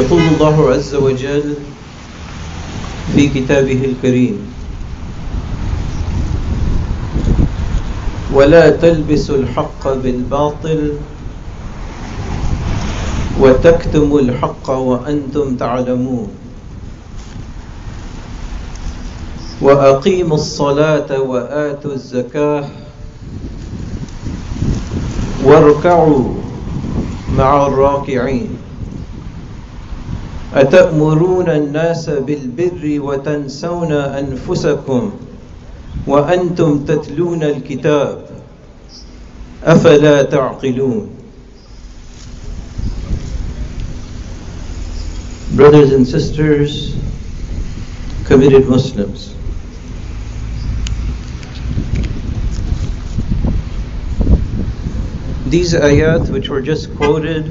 يقول الله عز وجل في كتابه الكريم ولا تلبسوا الحق بالباطل وتكتموا الحق وأنتم تعلمون. وأقيموا الصلاة وآتوا الزكاة واركعوا مع الراكعين. أتأمرون الناس بالبر وتنسون أنفسكم وأنتم تتلون الكتاب أفلا تعقلون Brothers and sisters, committed Muslims, these ayat which were just quoted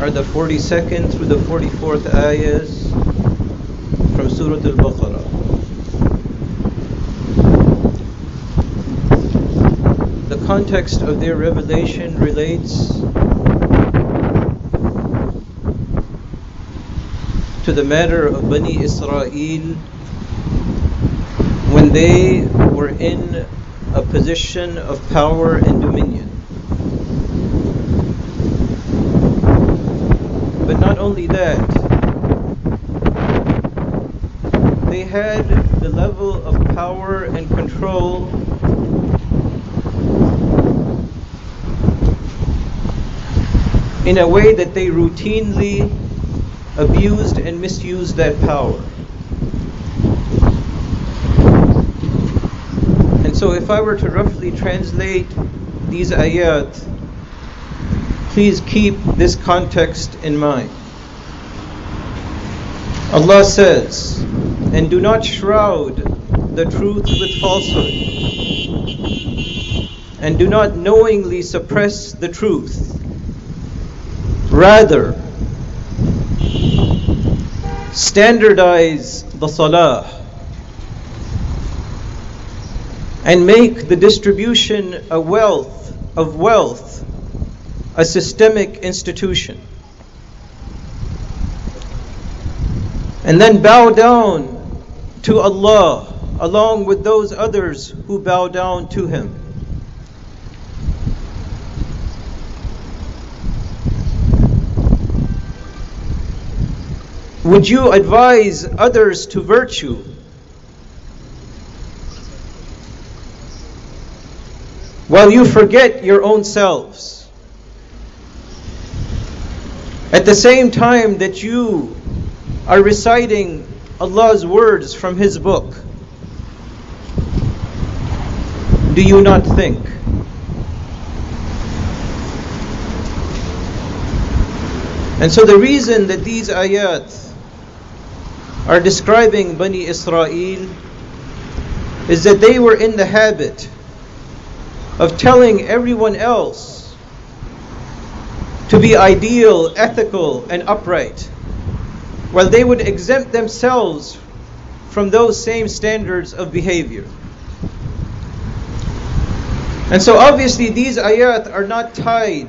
are the 42nd through the 44th ayahs from Surah Al-Baqarah. The context of their revelation relates to the matter of Bani Israel when they were in a position of power and dominion. But not only that, they had the level of power and control in a way that they routinely abused and misused that power. And so, if I were to roughly translate these ayat, please keep this context in mind. Allah says, and do not shroud the truth with falsehood, and do not knowingly suppress the truth. Rather, standardize the salah and make the distribution of wealth of wealth a systemic institution. And then bow down to Allah along with those others who bow down to Him. Would you advise others to virtue? While you forget your own selves. At the same time that you are reciting Allah's words from His book, do you not think? And so the reason that these ayat are describing Bani Israel is that they were in the habit of telling everyone else to be ideal, ethical, and upright, while they would exempt themselves from those same standards of behavior. And so, obviously, these ayat are not tied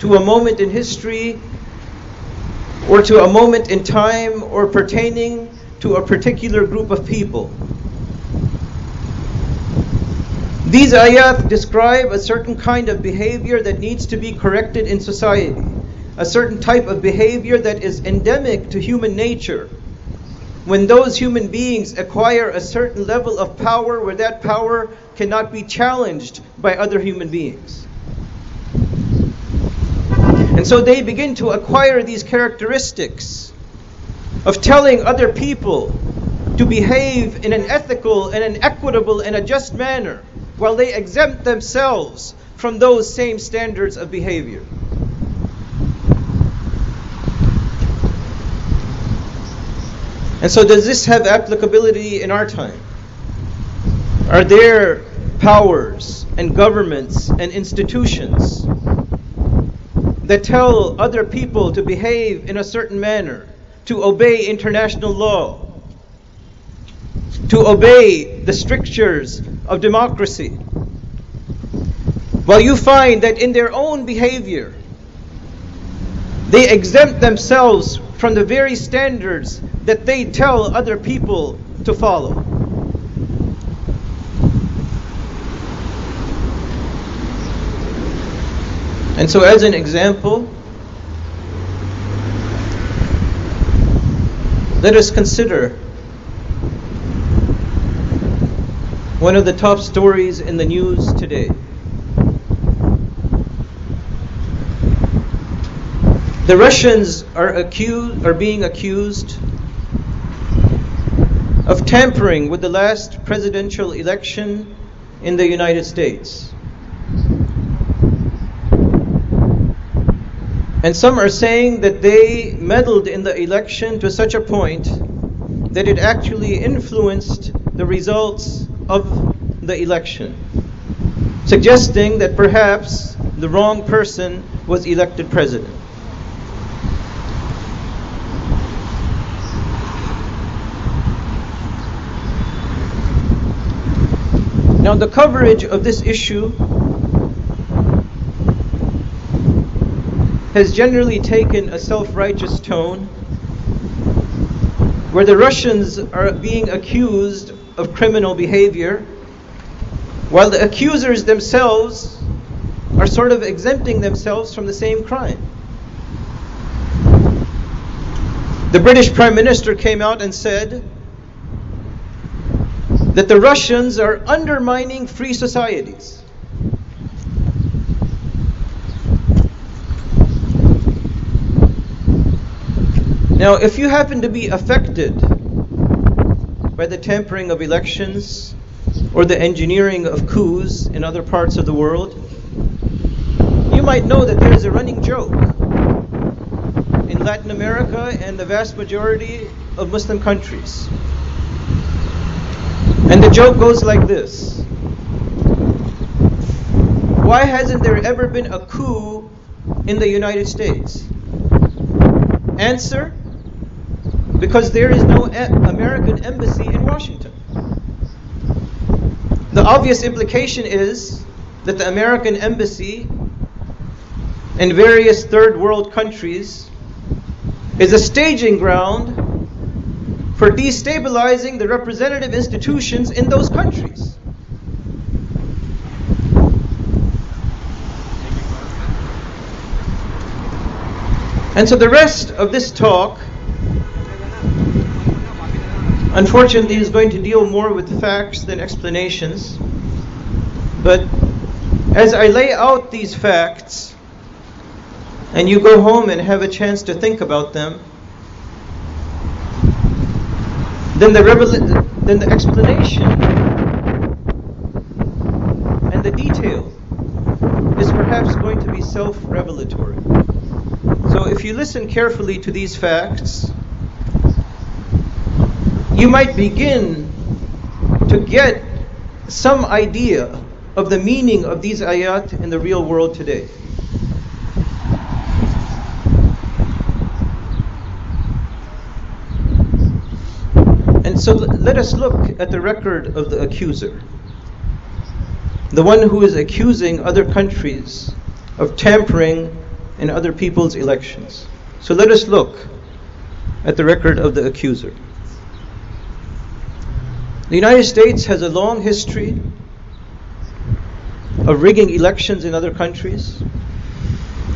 to a moment in history or to a moment in time or pertaining to a particular group of people. These ayat describe a certain kind of behavior that needs to be corrected in society, a certain type of behavior that is endemic to human nature. When those human beings acquire a certain level of power where that power cannot be challenged by other human beings. And so they begin to acquire these characteristics of telling other people to behave in an ethical and an equitable and a just manner while they exempt themselves from those same standards of behavior. And so, does this have applicability in our time? Are there powers and governments and institutions that tell other people to behave in a certain manner, to obey international law, to obey the strictures of democracy. While you find that in their own behavior, They exempt themselves from the very standards that they tell other people to follow. And so, as an example, let us consider one of the top stories in the news today. The Russians are accused are being accused of tampering with the last presidential election in the United States. And some are saying that they meddled in the election to such a point that it actually influenced the results of the election, suggesting that perhaps the wrong person was elected president. Now, the coverage of this issue has generally taken a self righteous tone where the Russians are being accused of criminal behavior, while the accusers themselves are sort of exempting themselves from the same crime. The British Prime Minister came out and said that the Russians are undermining free societies. Now, if you happen to be affected by the tampering of elections or the engineering of coups in other parts of the world, you might know that there is a running joke in Latin America and the vast majority of Muslim countries. And the joke goes like this Why hasn't there ever been a coup in the United States? Answer because there is no American embassy in Washington. The obvious implication is that the American embassy in various third world countries is a staging ground for destabilizing the representative institutions in those countries. And so the rest of this talk Unfortunately, is going to deal more with facts than explanations. But as I lay out these facts, and you go home and have a chance to think about them, then the, revel- then the explanation and the detail is perhaps going to be self revelatory. So if you listen carefully to these facts, you might begin to get some idea of the meaning of these ayat in the real world today. So let us look at the record of the accuser, the one who is accusing other countries of tampering in other people's elections. So let us look at the record of the accuser. The United States has a long history of rigging elections in other countries,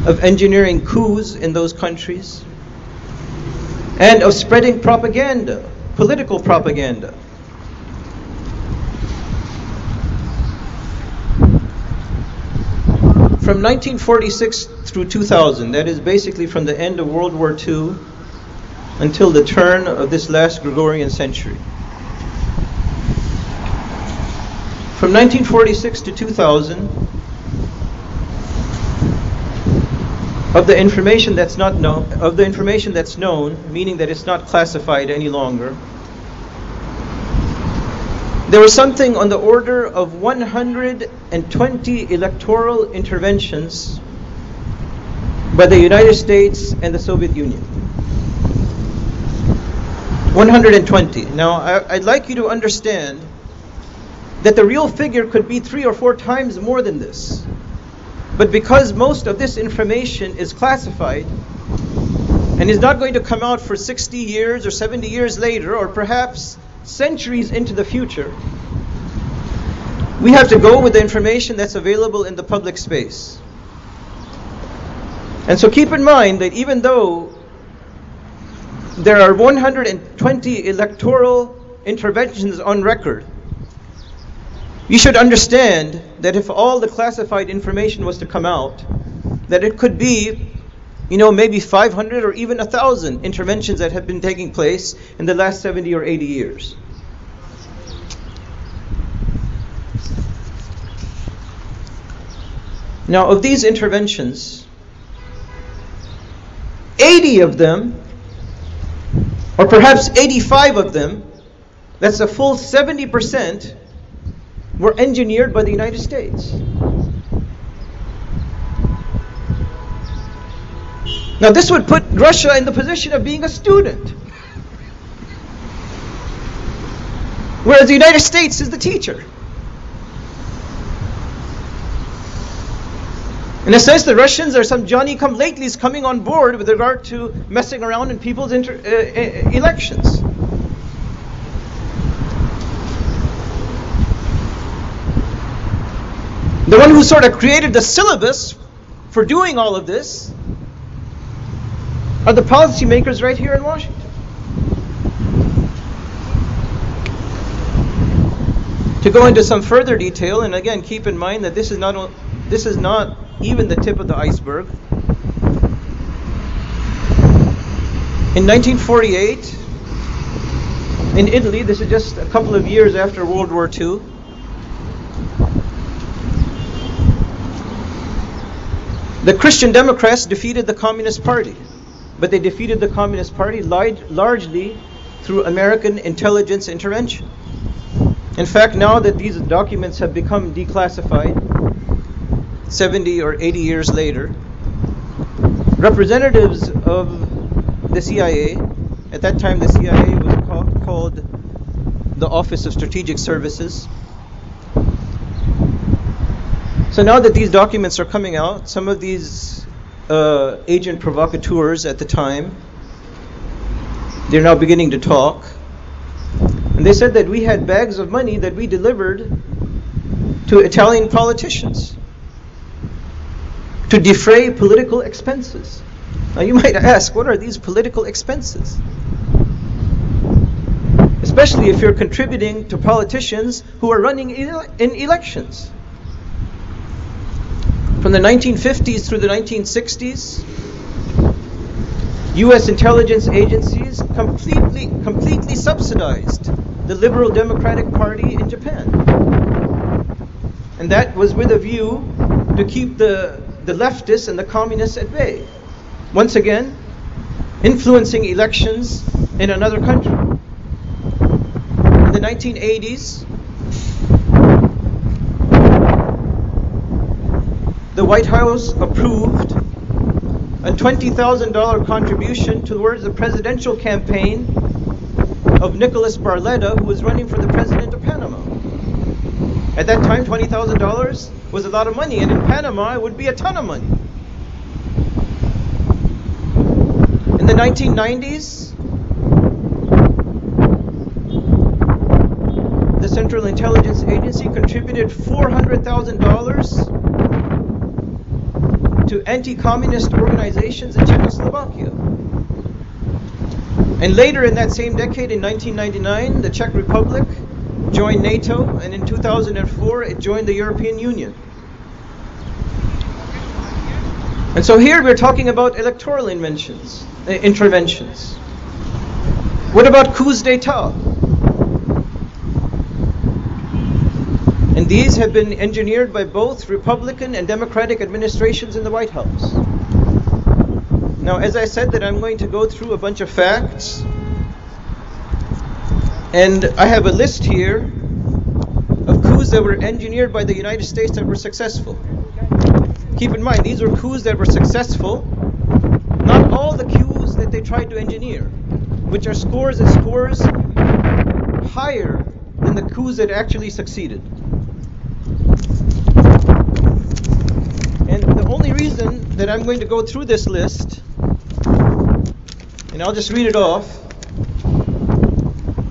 of engineering coups in those countries, and of spreading propaganda, political propaganda. From 1946 through 2000, that is basically from the end of World War II until the turn of this last Gregorian century. From 1946 to 2000, of the information that's not known, of the information that's known, meaning that it's not classified any longer, there was something on the order of 120 electoral interventions by the United States and the Soviet Union. 120. Now, I, would like you to understand that the real figure could be three or four times more than this. But because most of this information is classified, and is not going to come out for 60 years or 70 years later, or perhaps centuries into the future, we have to go with the information that's available in the public space. And so keep in mind that even though there are 120 electoral interventions on record, you should understand that if all the classified information was to come out, that it could be, you know, maybe 500 or even 1,000 interventions that have been taking place in the last 70 or 80 years. Now, of these interventions, 80 of them, or perhaps 85 of them, that's a full 70%, were engineered by the United States. Now, this would put Russia in the position of being a student, whereas the United States is the teacher. In a sense, the Russians are some Johnny come latelys coming on board with regard to messing around in people's inter- uh, uh, elections. The one who sort of created the syllabus for doing all of this are the policymakers right here in Washington. To go into some further detail, and again, keep in mind that this is not this is not even the tip of the iceberg. In 1948, in Italy, this is just a couple of years after World War II, the Christian Democrats defeated the Communist Party, but they defeated the Communist Party largely through American intelligence intervention. In fact, now that these documents have become declassified, 70 or 80 years later, representatives of the CIA, at that time the CIA was called, the Office of Strategic Services. So now that these documents are coming out, some of these uh, agent provocateurs at the time, they're now beginning to talk. And they said that we had bags of money that we delivered to Italian politicians to defray political expenses. Now you might ask, what are these political expenses? Especially if you're contributing to politicians who are running in elections. From the 1950s through the 1960s, US intelligence agencies completely completely subsidized the Liberal Democratic Party in Japan. And that was with a view to keep the the leftists and the communists at bay. Once again, influencing elections in another country. In the 1980s, the White House approved a $20,000 contribution towards the presidential campaign of Nicolas Barletta, who was running for the president of Panama. At that time, $20,000 was a lot of money, and in Panama, it would be a ton of money. In the 1990s, the Central Intelligence Agency contributed $400,000 to anti communist organizations in Czechoslovakia. And later in that same decade, in 1999, the Czech Republic joined NATO, and in 2004 it joined the European Union. And so here we're talking about electoral uh, interventions. What about coups d'etat? And these have been engineered by both Republican and Democratic administrations in the White House. Now, as I said, that I'm going to go through a bunch of facts and I have a list here of coups that were engineered by the United States that were successful. Keep in mind, these were coups that were successful, not all the coups that they tried to engineer, which are scores and scores higher than the coups that actually succeeded. And the only reason that I'm going to go through this list and I'll just read it off,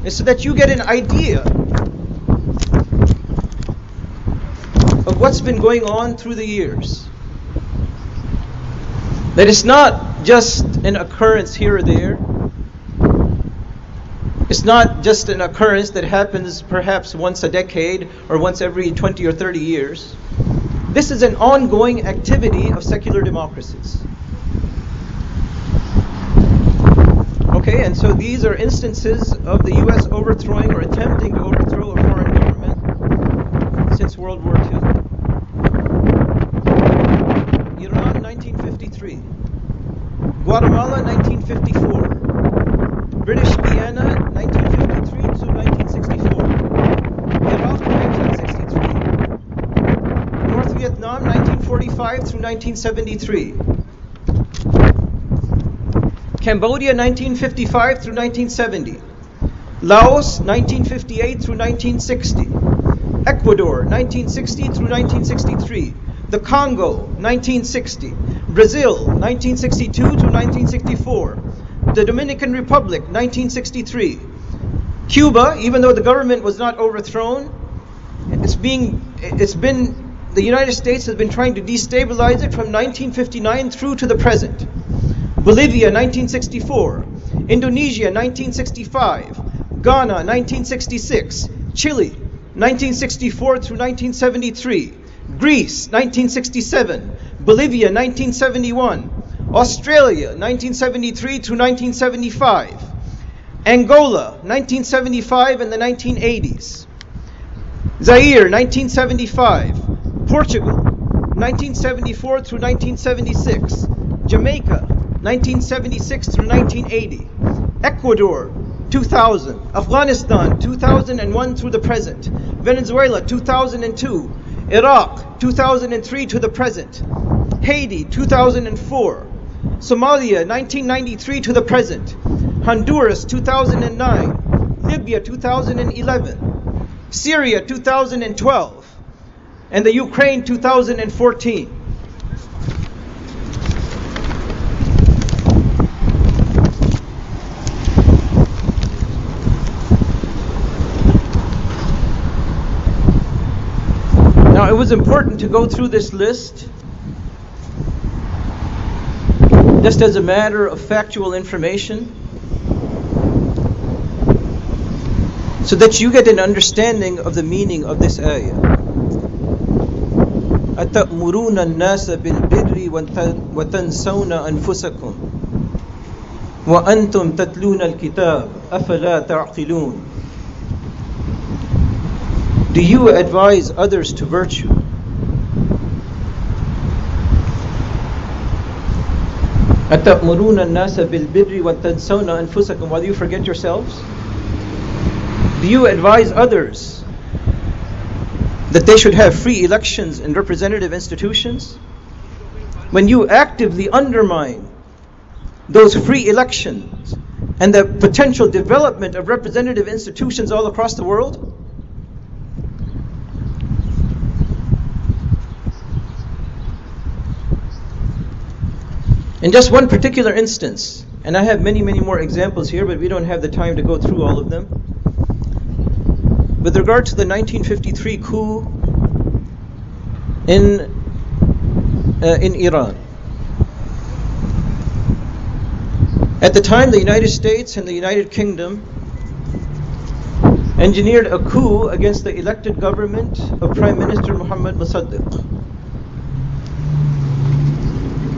is so that you get an idea of what's been going on through the years. That it's not just an occurrence here or there. It's not just an occurrence that happens perhaps once a decade or once every 20 or 30 years. This is an ongoing activity of secular democracies. Okay, and so these are instances of the U.S. overthrowing or attempting to overthrow a foreign government since World War II. Iran, 1953. Guatemala, 1954. British Guiana, 1953 to 1964. Iraq, 1963. North Vietnam, 1945 through 1973. Cambodia 1955 through 1970, Laos 1958 through 1960, Ecuador 1960 through 1963, the Congo 1960, Brazil 1962 to 1964, the Dominican Republic 1963, Cuba, even though the government was not overthrown, it's being it's been the United States has been trying to destabilize it from 1959 through to the present. Bolivia 1964, Indonesia 1965, Ghana 1966, Chile 1964 through 1973, Greece 1967, Bolivia 1971, Australia 1973 through 1975, Angola 1975 and the 1980s, Zaire 1975, Portugal 1974 through 1976, Jamaica 1976 through 1980, Ecuador 2000, Afghanistan 2001 through the present, Venezuela 2002, Iraq 2003 to the present, Haiti 2004, Somalia 1993 to the present, Honduras 2009, Libya 2011, Syria 2012, and the Ukraine 2014. Now, it was important to go through this list just as a matter of factual information so that you get an understanding of the meaning of this ayah. أتأمرون الناس بالبر وتنسون أنفسكم وأنتم تتلون الكتاب أفلا تعقلون Do you advise others to virtue? أتأمرون الناس بالبر وتنسون أنفسكم while you forget yourselves? Do you advise others that they should have free elections and representative institutions? When you actively undermine those free elections and the potential development of representative institutions all across the world? In just one particular instance, and I have many, many more examples here, but we don't have the time to go through all of them. With regard to the 1953 coup in uh, in Iran, at the time, the United States and the United Kingdom engineered a coup against the elected government of Prime Minister Mohammad Mossadegh.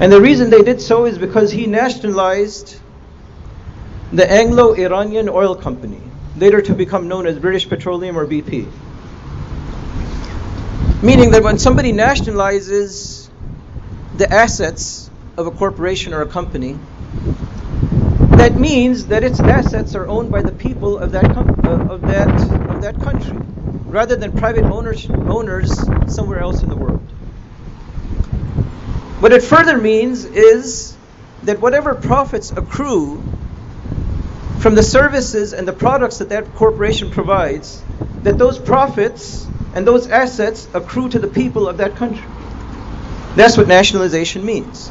And the reason they did so is because he nationalized the Anglo Iranian Oil Company, later to become known as British Petroleum or BP. Meaning that when somebody nationalizes the assets of a corporation or a company, that means that its assets are owned by the people of that com- of that of that country, rather than private owners owners somewhere else in the world. What it further means is that whatever profits accrue from the services and the products that that corporation provides, that those profits and those assets accrue to the people of that country. That's what nationalization means.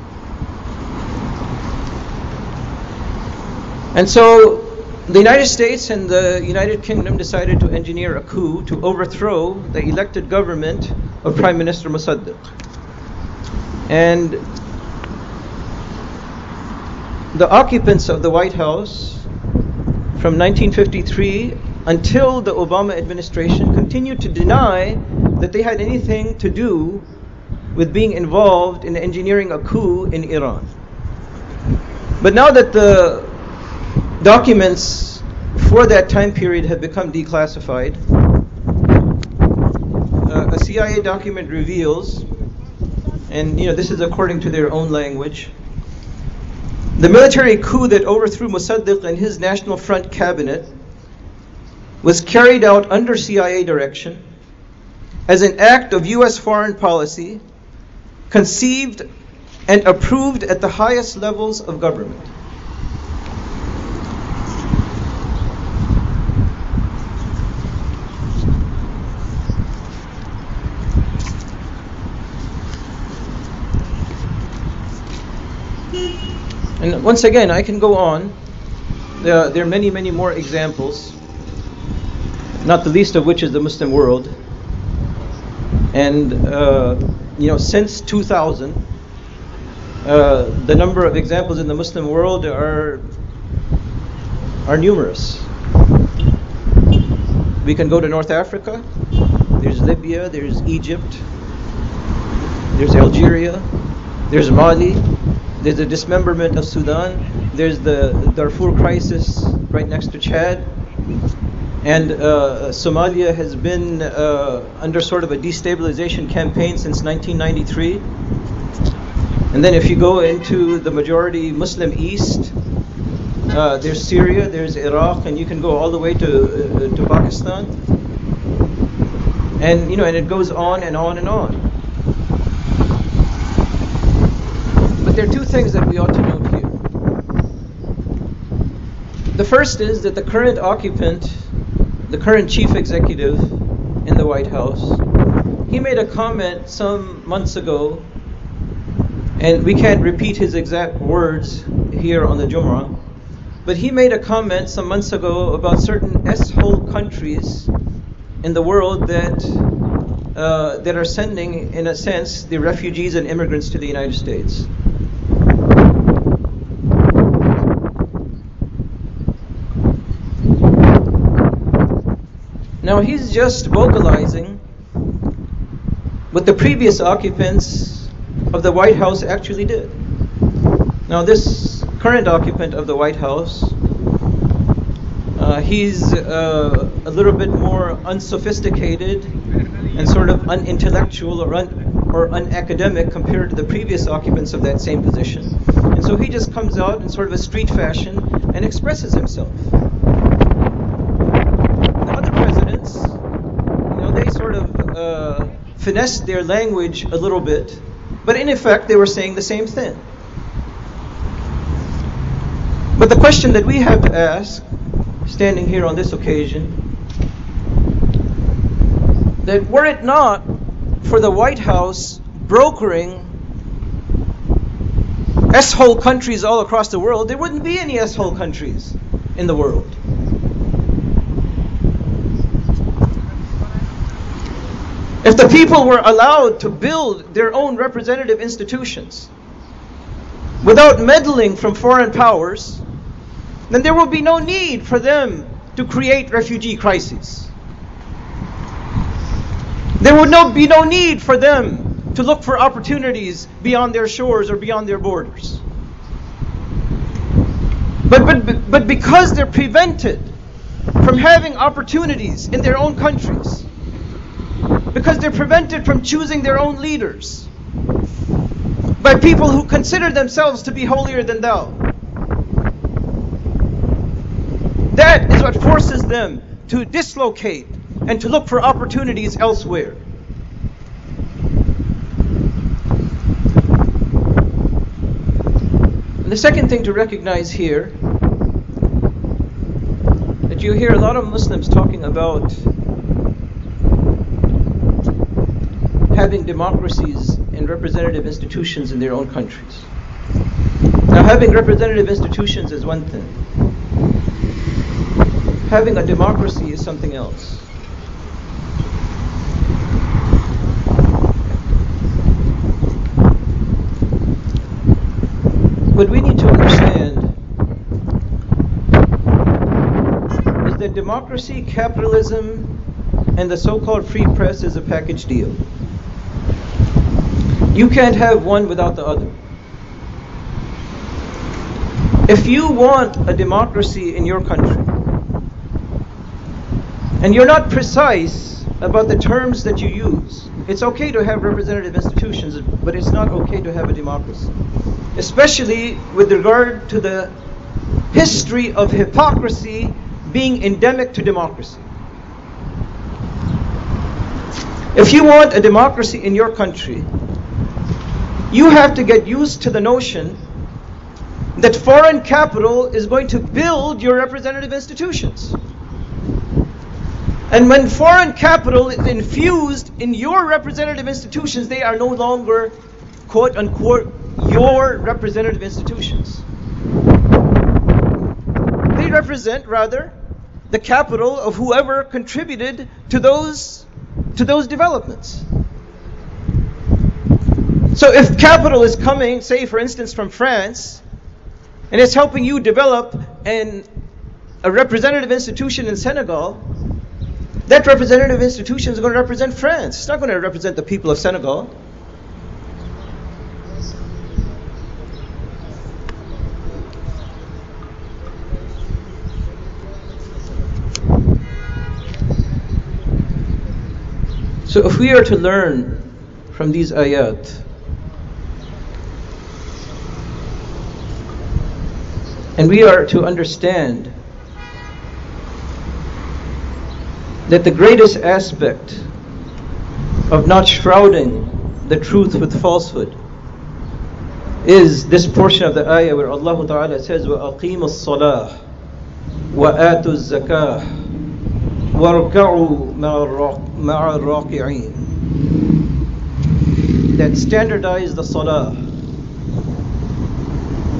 And so the United States and the United Kingdom decided to engineer a coup to overthrow the elected government of Prime Minister Mossadegh. And the occupants of the White House from 1953 until the Obama administration continued to deny that they had anything to do with being involved in engineering a coup in Iran. But now that the documents for that time period have become declassified, uh, a CIA document reveals, and you know this is according to their own language, the military coup that overthrew Mossadegh and his National Front cabinet was carried out under CIA direction as an act of U.S. foreign policy conceived and approved at the highest levels of government. And once again, I can go on. There are, there are many, many more examples, not the least of which is the Muslim world. And, uh, you know, since 2000, uh, the number of examples in the Muslim world are, are numerous. We can go to North Africa, there's Libya, there's Egypt, there's Algeria, there's Mali, there's the dismemberment of Sudan. There's the Darfur crisis right next to Chad. And uh, Somalia has been uh, under sort of a destabilization campaign since 1993. And then if you go into the majority Muslim East, uh, there's Syria, there's Iraq, and you can go all the way to uh, to Pakistan. And you know, and it goes on and on and on. But there are two things that we ought to note here. The first is that the current occupant, the current chief executive in the White House, he made a comment some months ago, and we can't repeat his exact words here on the Jum'ah, but he made a comment some months ago about certain S-hole countries in the world that uh, that are sending, in a sense, the refugees and immigrants to the United States. Now he's just vocalizing what the previous occupants of the White House actually did. Now, this current occupant of the White House, uh, he's uh, a little bit more unsophisticated and sort of unintellectual or, un- or unacademic compared to the previous occupants of that same position. And so he just comes out in sort of a street fashion and expresses himself. Uh, finessed their language a little bit, but in effect they were saying the same thing. But the question that we have to ask, standing here on this occasion, that were it not for the White House brokering S-hole countries all across the world, there wouldn't be any S-hole countries in the world. If the people were allowed to build their own representative institutions without meddling from foreign powers, then there will be no need for them to create refugee crises. There would no, be no need for them to look for opportunities beyond their shores or beyond their borders. But, but, but because they're prevented from having opportunities in their own countries, because they're prevented from choosing their own leaders by people who consider themselves to be holier than thou. That is what forces them to dislocate and to look for opportunities elsewhere. And the second thing to recognize here that you hear a lot of Muslims talking about having democracies and representative institutions in their own countries. Now, having representative institutions is one thing, Having a democracy is something else. What we need to understand is that democracy, capitalism, and the so called free press is a package deal. You can't have one without the other. If you want a democracy in your country, and you're not precise about the terms that you use, it's okay to have representative institutions, but it's not okay to have a democracy. Especially with regard to the history of hypocrisy being endemic to democracy. If you want a democracy in your country, you have to get used to the notion that foreign capital is going to build your representative institutions. And when foreign capital is infused in your representative institutions, they are no longer, quote unquote, your representative institutions. They represent, rather, the capital of whoever contributed to those, to those developments. So if capital is coming, say for instance from France, and it's helping you develop an, a representative institution in Senegal, that representative institution is going to represent France. It's not going to represent the people of Senegal. So if we are to learn from these ayat, And we are to understand that the greatest aspect of not shrouding the truth with falsehood is this portion of the ayah where Allah Ta'ala says, وَأَقِيمُوا الصَّلَاةِ وَآتُوا الزَّكَاةِ وَارْكَعُوا مَعَ الرَّاكِعِينَ That standardize the salah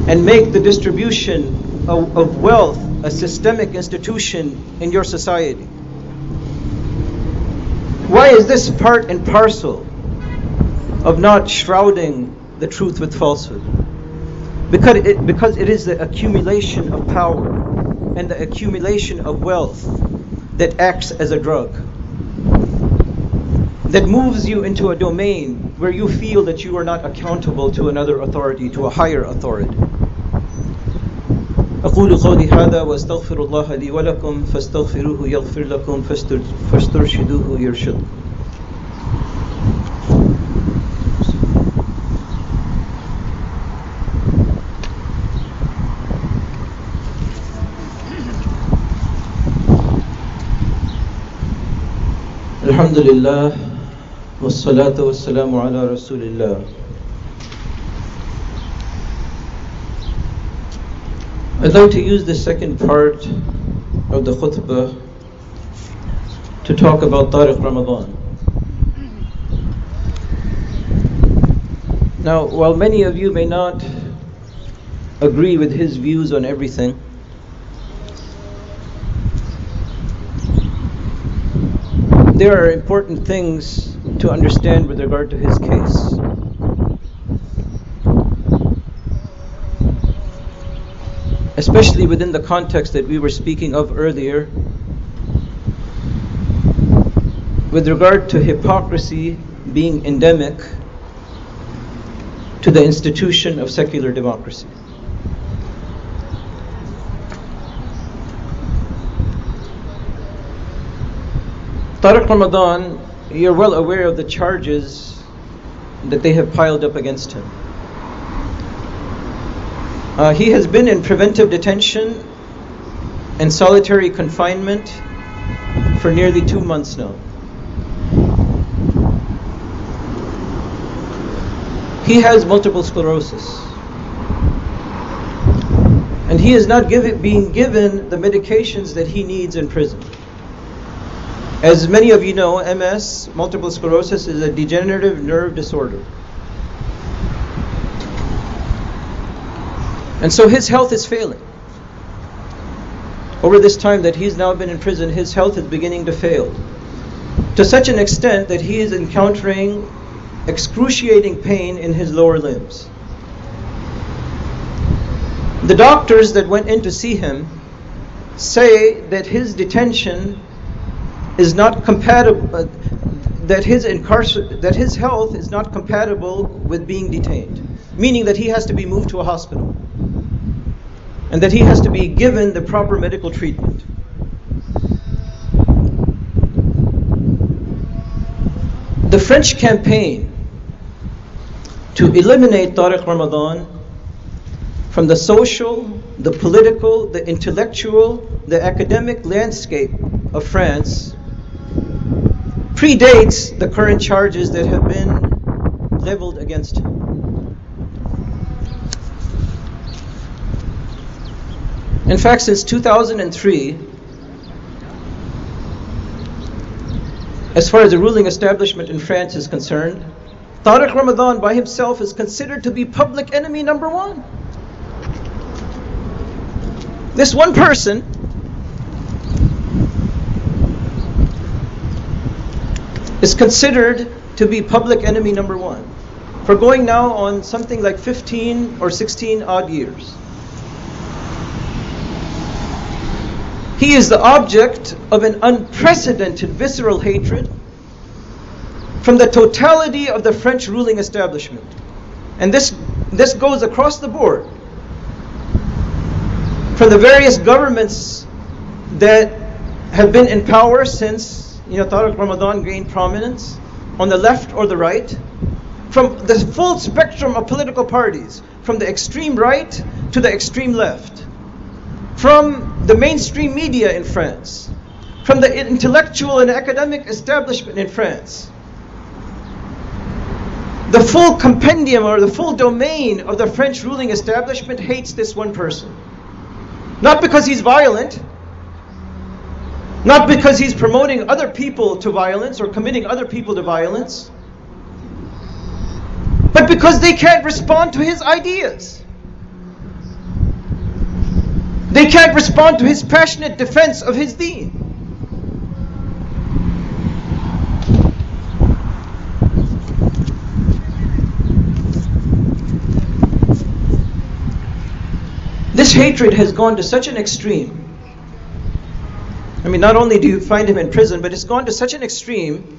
and make the distribution of, of wealth a systemic institution in your society. Why is this part and parcel of not shrouding the truth with falsehood? Because it, because it is the accumulation of power and the accumulation of wealth that acts as a drug, that moves you into a domain where you feel that you are not accountable to another authority, to a higher authority. أقول قولي هذا وأستغفر الله لي ولكم فاستغفروه يغفر لكم فاسترشدوه يرشدكم الحمد لله والصلاة والسلام على رسول الله. I'd like to use the second part of the khutbah to talk about Tariq Ramadan. Now, while many of you may not agree with his views on everything, there are important things to understand with regard to his case. Especially within the context that we were speaking of earlier, with regard to hypocrisy being endemic to the institution of secular democracy. Tariq Ramadan, you're well aware of the charges that they have piled up against him. Uh, he has been in preventive detention and solitary confinement for nearly two months now. He has multiple sclerosis. And he is not give, being given the medications that he needs in prison. As many of you know, MS, multiple sclerosis, is a degenerative nerve disorder. And so his health is failing. over this time that he's now been in prison, his health is beginning to fail. To such an extent that he is encountering excruciating pain in his lower limbs. The doctors that went in to see him say that his detention is not compatible, uh, that his incarcer- that his health is not compatible with being detained, meaning that he has to be moved to a hospital, and that he has to be given the proper medical treatment. The French campaign to eliminate Tariq Ramadan from the social, the political, the intellectual, the academic landscape of France predates the current charges that have been leveled against him. In fact, since 2003, as far as the ruling establishment in France is concerned, Tariq Ramadan by himself is considered to be public enemy number one. This one person is considered to be public enemy number one for going now on something like 15 or 16 odd years. He is the object of an unprecedented visceral hatred from the totality of the French ruling establishment. And this, this goes across the board. From the various governments that have been in power since you know, Tariq Ramadan gained prominence, on the left or the right, from the full spectrum of political parties, from the extreme right to the extreme left, from the mainstream media in France, from the intellectual and academic establishment in France, the full compendium or the full domain of the French ruling establishment hates this one person. Not because he's violent, not because he's promoting other people to violence or committing other people to violence, but because they can't respond to his ideas. They can't respond to his passionate defense of his deen. This hatred has gone to such an extreme. I mean, not only do you find him in prison, but it's gone to such an extreme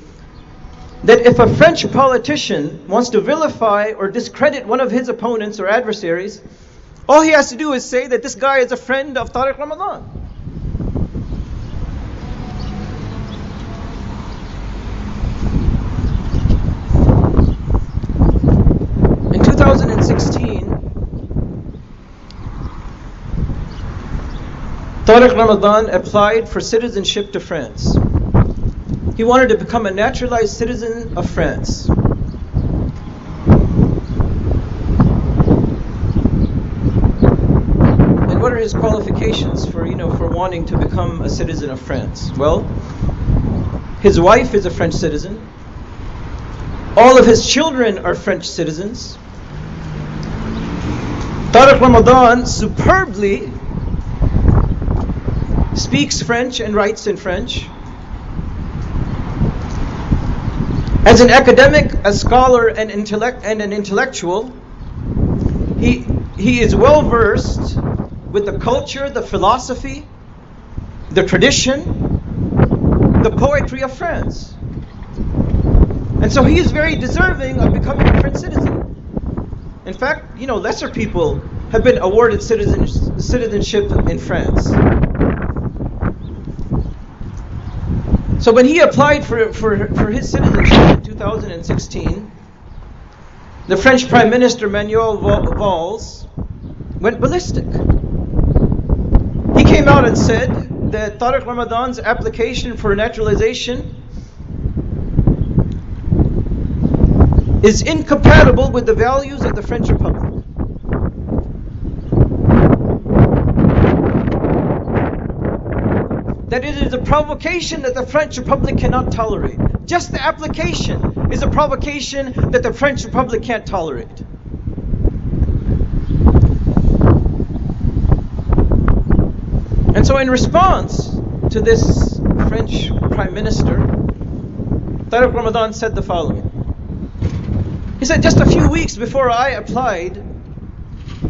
that if a French politician wants to vilify or discredit one of his opponents or adversaries, all he has to do is say that this guy is a friend of Tariq Ramadan. In 2016, Tariq Ramadan applied for citizenship to France. He wanted to become a naturalized citizen of France. And what are his qualifications for, you know, for wanting to become a citizen of France? Well, his wife is a French citizen. All of his children are French citizens. Tariq Ramadan superbly speaks French and writes in French. As an academic, a scholar, and, intellect, and an intellectual, he, he is well versed with the culture, the philosophy, the tradition, the poetry of France. And so he is very deserving of becoming a French citizen. In fact, you know, lesser people have been awarded citizenship in France. So when he applied for, for, for his citizenship in 2016, the French Prime Minister Manuel Valls went ballistic. Came out and said that Tariq Ramadan's application for naturalization is incompatible with the values of the French Republic. that it is a provocation that the French Republic cannot tolerate. Just the application is a provocation that the French Republic can't tolerate. And so, in response to this French Prime Minister, Tariq Ramadan said the following. He said, Just a few weeks before I applied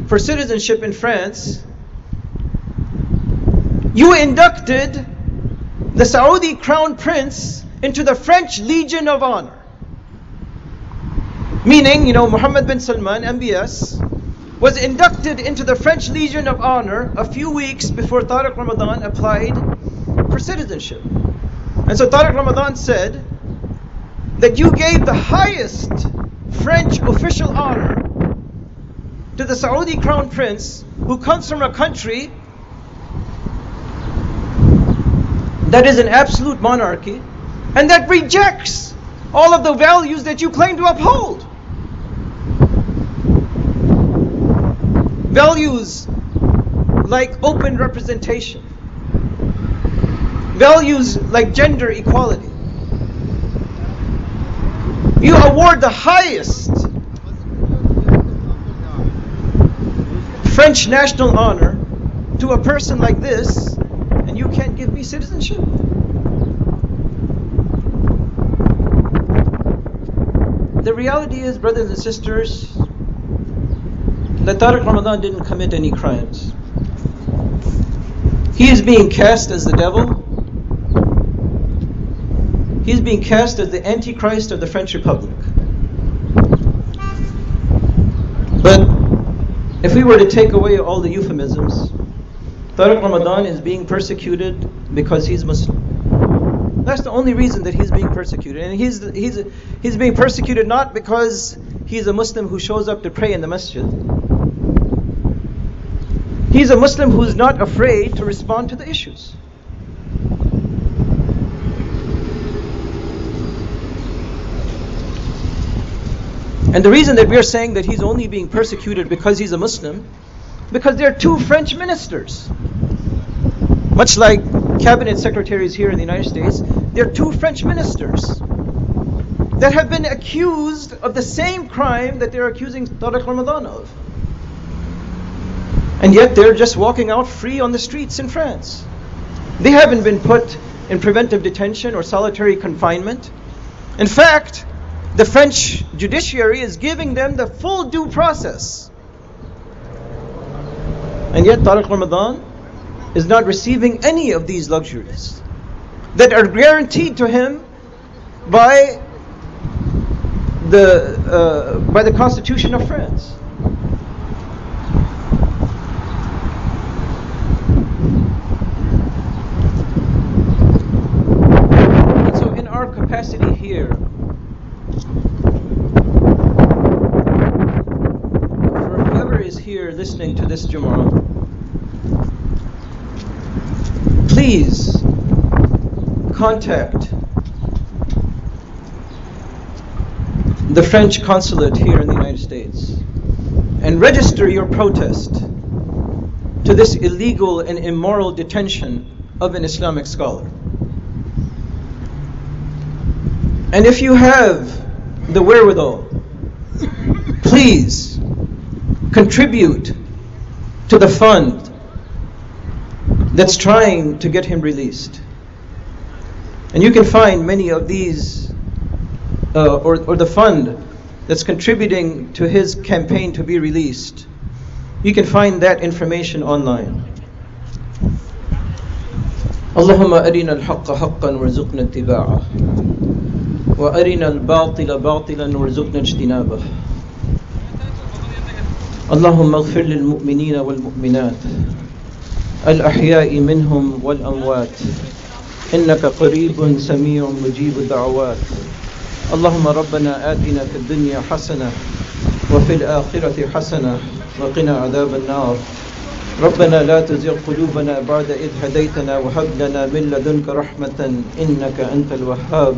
for citizenship in France, you inducted the Saudi crown prince into the French Legion of Honor. Meaning, you know, Muhammad bin Salman, MBS, was inducted into the French Legion of Honor a few weeks before Tariq Ramadan applied for citizenship. And so Tariq Ramadan said that you gave the highest French official honor to the Saudi crown prince who comes from a country that is an absolute monarchy and that rejects all of the values that you claim to uphold. Values like open representation, values like gender equality. You award the highest French national honor to a person like this, and you can't give me citizenship. The reality is, brothers and sisters, that Tariq Ramadan didn't commit any crimes. He is being cast as the devil. He is being cast as the Antichrist of the French Republic. But if we were to take away all the euphemisms, Tariq Ramadan is being persecuted because he's Muslim. That's the only reason that he's being persecuted. And he's, he's, he's being persecuted not because he's a Muslim who shows up to pray in the masjid. He's a Muslim who's not afraid to respond to the issues. And the reason that we're saying that he's only being persecuted because he's a Muslim, because there are two French ministers. Much like cabinet secretaries here in the United States, there are two French ministers that have been accused of the same crime that they're accusing Tariq Ramadan of. And yet they're just walking out free on the streets in France. They haven't been put in preventive detention or solitary confinement. In fact, the French judiciary is giving them the full due process. And yet Tariq Ramadan is not receiving any of these luxuries that are guaranteed to him by the uh, by the Constitution of France. And so, in our capacity here, for whoever is here listening to this Jumu'ah, please contact the French consulate here in the United States and register your protest to this illegal and immoral detention of an Islamic scholar. And if you have the wherewithal, please contribute to the fund that's trying to get him released. And you can find many of these, uh, or, or the fund that's contributing to his campaign to be released. You can find that information online. اللهم أرنا الحق حقا وارزقنا اتباعه وأرنا الباطل باطلا وارزقنا اجتنابه اللهم اغفر للمؤمنين والمؤمنات الأحياء منهم والأموات إنك قريب سميع مجيب الدعوات. اللهم ربنا آتنا في الدنيا حسنة وفي الآخرة حسنة وقنا عذاب النار. ربنا لا تزغ قلوبنا بعد إذ هديتنا وهب لنا من لدنك رحمة إنك أنت الوهاب.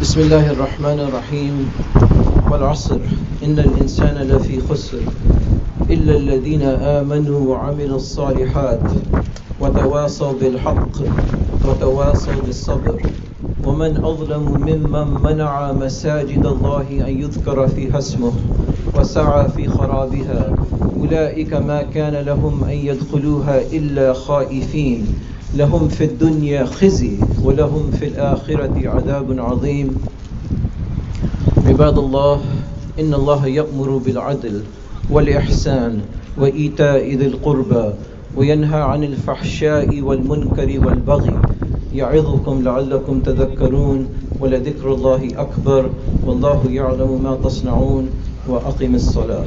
بسم الله الرحمن الرحيم. والعصر. إن الإنسان لفي خسر. إلا الذين آمنوا وعملوا الصالحات وتواصوا بالحق وتواصوا بالصبر. ومن أظلم ممن منع مساجد الله أن يذكر فيها اسمه وسعى في خرابها. أولئك ما كان لهم أن يدخلوها إلا خائفين. لهم في الدنيا خزي ولهم في الآخرة عذاب عظيم. عباد الله إن الله يأمر بالعدل والإحسان وإيتاء ذي القربى وينهى عن الفحشاء والمنكر والبغي. يعظكم لعلكم تذكرون ولذكر الله أكبر والله يعلم ما تصنعون وأقم الصلاة.